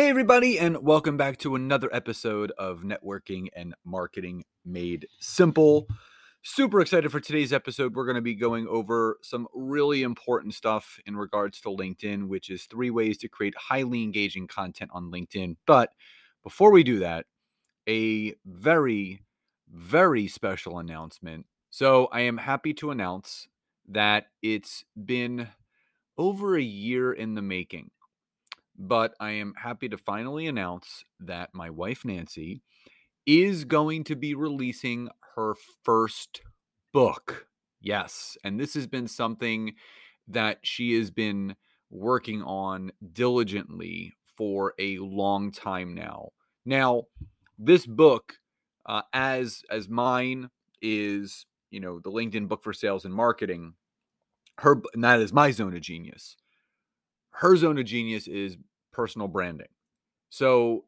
Hey, everybody, and welcome back to another episode of Networking and Marketing Made Simple. Super excited for today's episode. We're going to be going over some really important stuff in regards to LinkedIn, which is three ways to create highly engaging content on LinkedIn. But before we do that, a very, very special announcement. So I am happy to announce that it's been over a year in the making, but I am happy to finally announce that my wife, Nancy, is going to be releasing her first book. Yes. And this has been something that she has been working on diligently for a long time now. Now, this book, uh, as as mine is, you know, the LinkedIn book for sales and marketing, her and that is my zone of genius. Her zone of genius is personal branding. So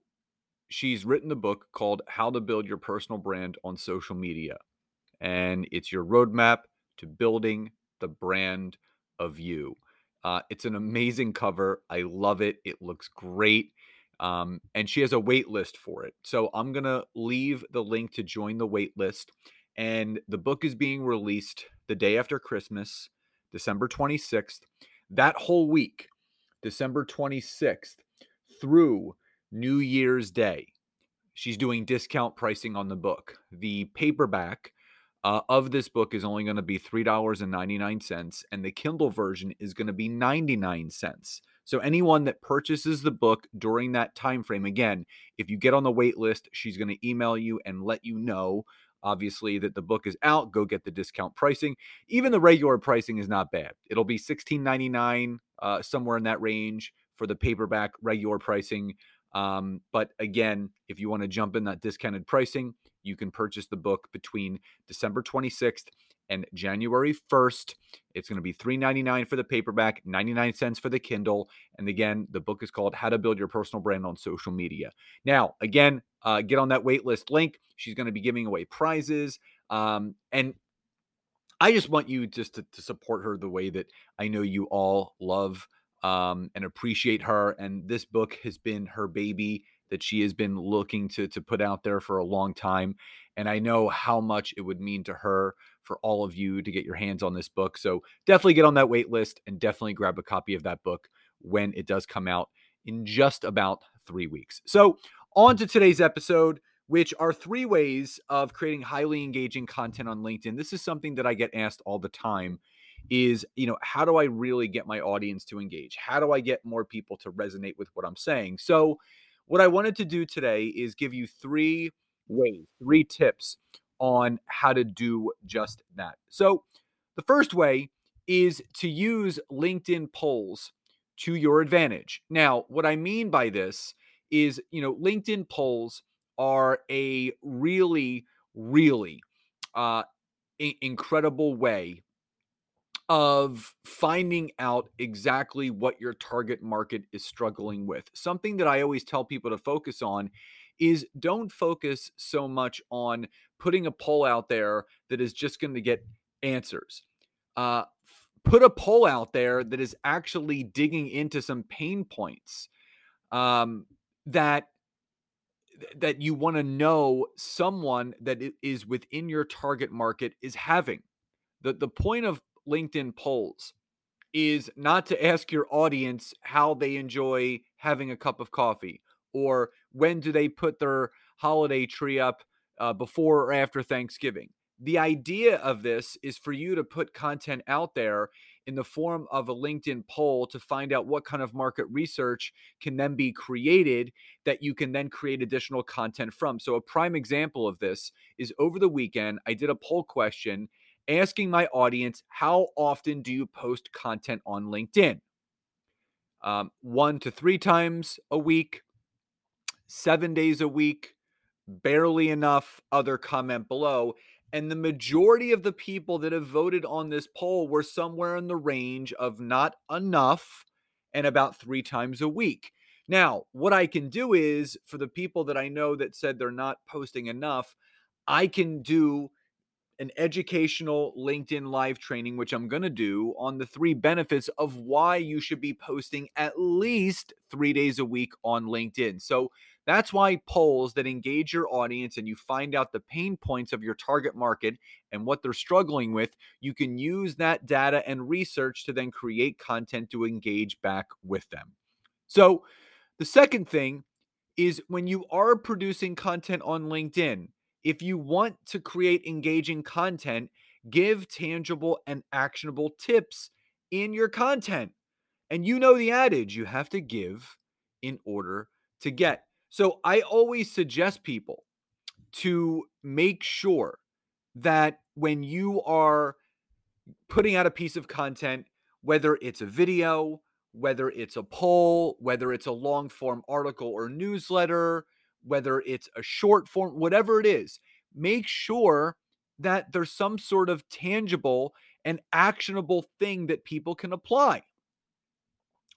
she's written the book called How to Build Your Personal Brand on Social Media. And it's your roadmap to building the brand of you. Uh, it's an amazing cover. I love it. It looks great. Um, and she has a wait list for it. So I'm going to leave the link to join the wait list. And the book is being released the day after Christmas, December 26th. That whole week, December 26th through New Year's Day. She's doing discount pricing on the book. The paperback uh, of this book is only going to be $3.99, and the Kindle version is going to be 99 cents. So anyone that purchases the book during that time frame, again, if you get on the wait list, she's going to email you and let you know obviously that the book is out go get the discount pricing. Even the regular pricing is not bad. It'll be $16.99 uh, somewhere in that range for the paperback regular pricing um, but again, if you want to jump in that discounted pricing, you can purchase the book between December 26th and January 1st. It's going to be $3.99 for the paperback, 99 cents for the Kindle. And again, the book is called How to Build Your Personal Brand on Social Media. Now, again, uh, get on that waitlist link. She's going to be giving away prizes. Um, and I just want you just to, to support her the way that I know you all love um, and appreciate her. And this book has been her baby that she has been looking to to put out there for a long time. And I know how much it would mean to her for all of you to get your hands on this book. So definitely get on that wait list and definitely grab a copy of that book when it does come out in just about three weeks. So on to today's episode which are three ways of creating highly engaging content on LinkedIn. This is something that I get asked all the time is you know how do i really get my audience to engage how do i get more people to resonate with what i'm saying so what i wanted to do today is give you three ways three tips on how to do just that so the first way is to use linkedin polls to your advantage now what i mean by this is you know linkedin polls are a really really uh, incredible way of finding out exactly what your target market is struggling with. Something that I always tell people to focus on is don't focus so much on putting a poll out there that is just going to get answers. Uh, put a poll out there that is actually digging into some pain points um, that that you want to know someone that is within your target market is having. The the point of LinkedIn polls is not to ask your audience how they enjoy having a cup of coffee or when do they put their holiday tree up uh, before or after Thanksgiving. The idea of this is for you to put content out there in the form of a LinkedIn poll to find out what kind of market research can then be created that you can then create additional content from. So, a prime example of this is over the weekend, I did a poll question asking my audience, how often do you post content on LinkedIn? Um, one to three times a week, seven days a week, barely enough other comment below. And the majority of the people that have voted on this poll were somewhere in the range of not enough and about three times a week. Now, what I can do is for the people that I know that said they're not posting enough, I can do an educational LinkedIn live training, which I'm going to do on the three benefits of why you should be posting at least three days a week on LinkedIn. So that's why polls that engage your audience and you find out the pain points of your target market and what they're struggling with, you can use that data and research to then create content to engage back with them. So, the second thing is when you are producing content on LinkedIn, if you want to create engaging content, give tangible and actionable tips in your content. And you know the adage you have to give in order to get. So I always suggest people to make sure that when you are putting out a piece of content, whether it's a video, whether it's a poll, whether it's a long form article or newsletter, whether it's a short form, whatever it is, make sure that there's some sort of tangible and actionable thing that people can apply.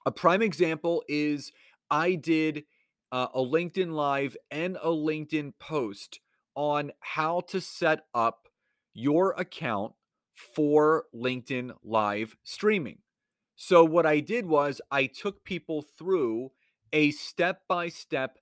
A prime example is I did uh, a LinkedIn Live and a LinkedIn post on how to set up your account for LinkedIn Live streaming. So, what I did was I took people through a step by step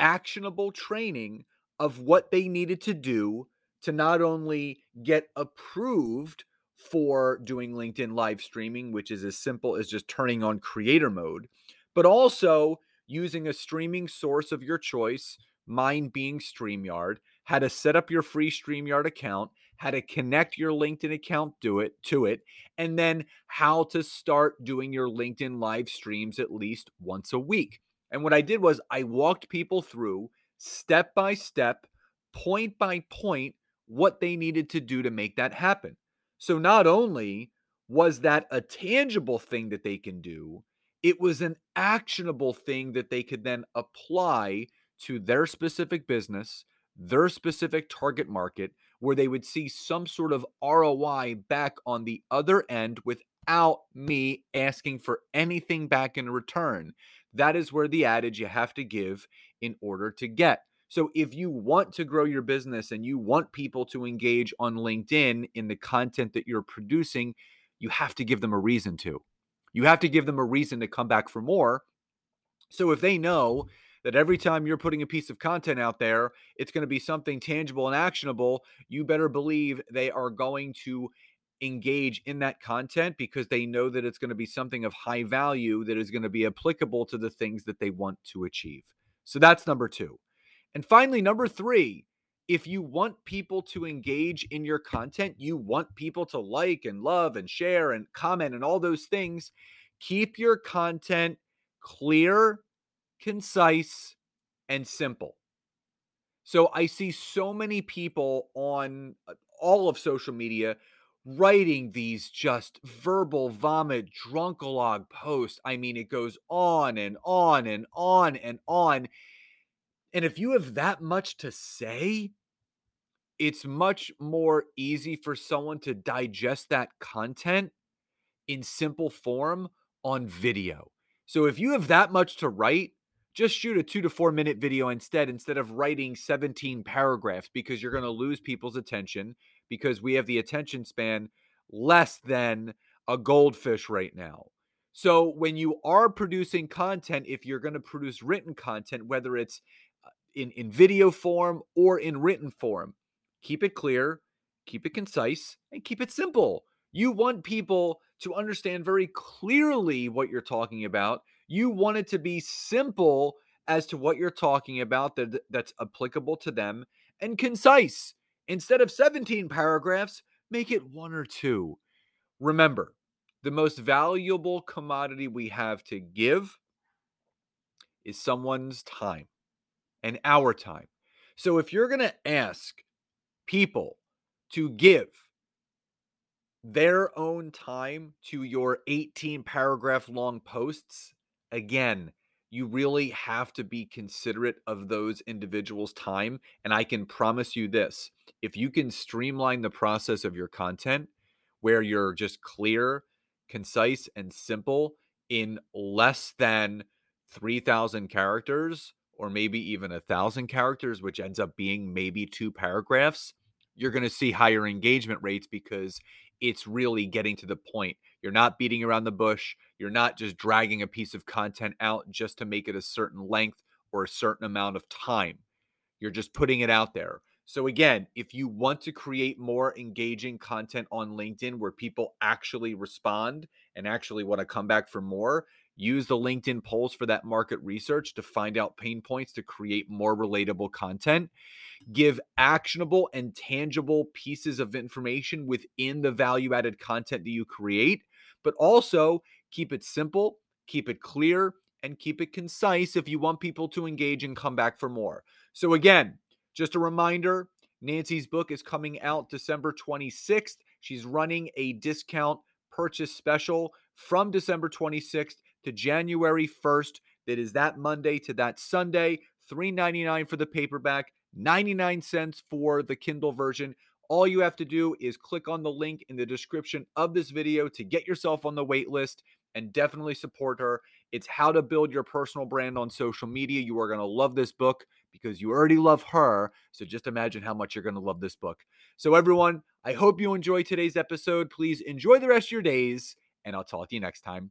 actionable training of what they needed to do to not only get approved for doing LinkedIn live streaming, which is as simple as just turning on creator mode, but also using a streaming source of your choice, mine being StreamYard, how to set up your free StreamYard account, how to connect your LinkedIn account to it to it, and then how to start doing your LinkedIn live streams at least once a week. And what I did was I walked people through step by step, point by point, what they needed to do to make that happen. So not only was that a tangible thing that they can do, it was an actionable thing that they could then apply to their specific business, their specific target market, where they would see some sort of ROI back on the other end without me asking for anything back in return. That is where the adage you have to give in order to get. So if you want to grow your business and you want people to engage on LinkedIn in the content that you're producing, you have to give them a reason to. You have to give them a reason to come back for more. So if they know that every time you're putting a piece of content out there, it's going to be something tangible and actionable, you better believe they are going to engage in that content because they know that it's going to be something of high value that is going to be applicable to the things that they want to achieve. So that's number two. And finally, number three, if you want people to engage in your content, you want people to like and love and share and comment and all those things, keep your content clear, concise, and simple. So I see so many people on uh, all of social media writing these just verbal vomit drunkalog posts. I mean, it goes on and on and on and on. And if you have that much to say, it's much more easy for someone to digest that content in simple form on video. So if you have that much to write, just shoot a two to four minute video instead, instead of writing 17 paragraphs, because you're going to lose people's attention because we have the attention span less than a goldfish right now. So when you are producing content, if you're going to produce written content, whether it's uh, in, in video form or in written form, keep it clear, keep it concise, and keep it simple. You want people to understand very clearly what you're talking about. You want it to be simple as to what you're talking about that, that's applicable to them and concise. Instead of 17 paragraphs, make it one or two. Remember, the most valuable commodity we have to give is someone's time and our time. So if you're going to ask people to give their own time to your 18 paragraph long posts, again, you really have to be considerate of those individuals' time. And I can promise you this if you can streamline the process of your content where you're just clear, concise, and simple in less than 3,000 characters, or maybe even a thousand characters, which ends up being maybe two paragraphs, you're going to see higher engagement rates because it's really getting to the point. You're not beating around the bush. You're not just dragging a piece of content out just to make it a certain length or a certain amount of time. You're just putting it out there. So, again, if you want to create more engaging content on LinkedIn where people actually respond and actually want to come back for more, use the LinkedIn polls for that market research to find out pain points to create more relatable content give actionable and tangible pieces of information within the value added content that you create, but also keep it simple, keep it clear, and keep it concise if you want people to engage and come back for more. So, again, just a reminder Nancy's book is coming out December 26th. She's running a discount purchase special from December 26th to January 1st. That is that Monday to that Sunday. $3.99 for the paperback, 99 cents for the Kindle version. All you have to do is click on the link in the description of this video to get yourself on the wait list and definitely support her. It's how to build your personal brand on social media. You are going to love this book because you already love her. So just imagine how much you're going to love this book. So, everyone, I hope you enjoy today's episode. Please enjoy the rest of your days, and I'll talk to you next time.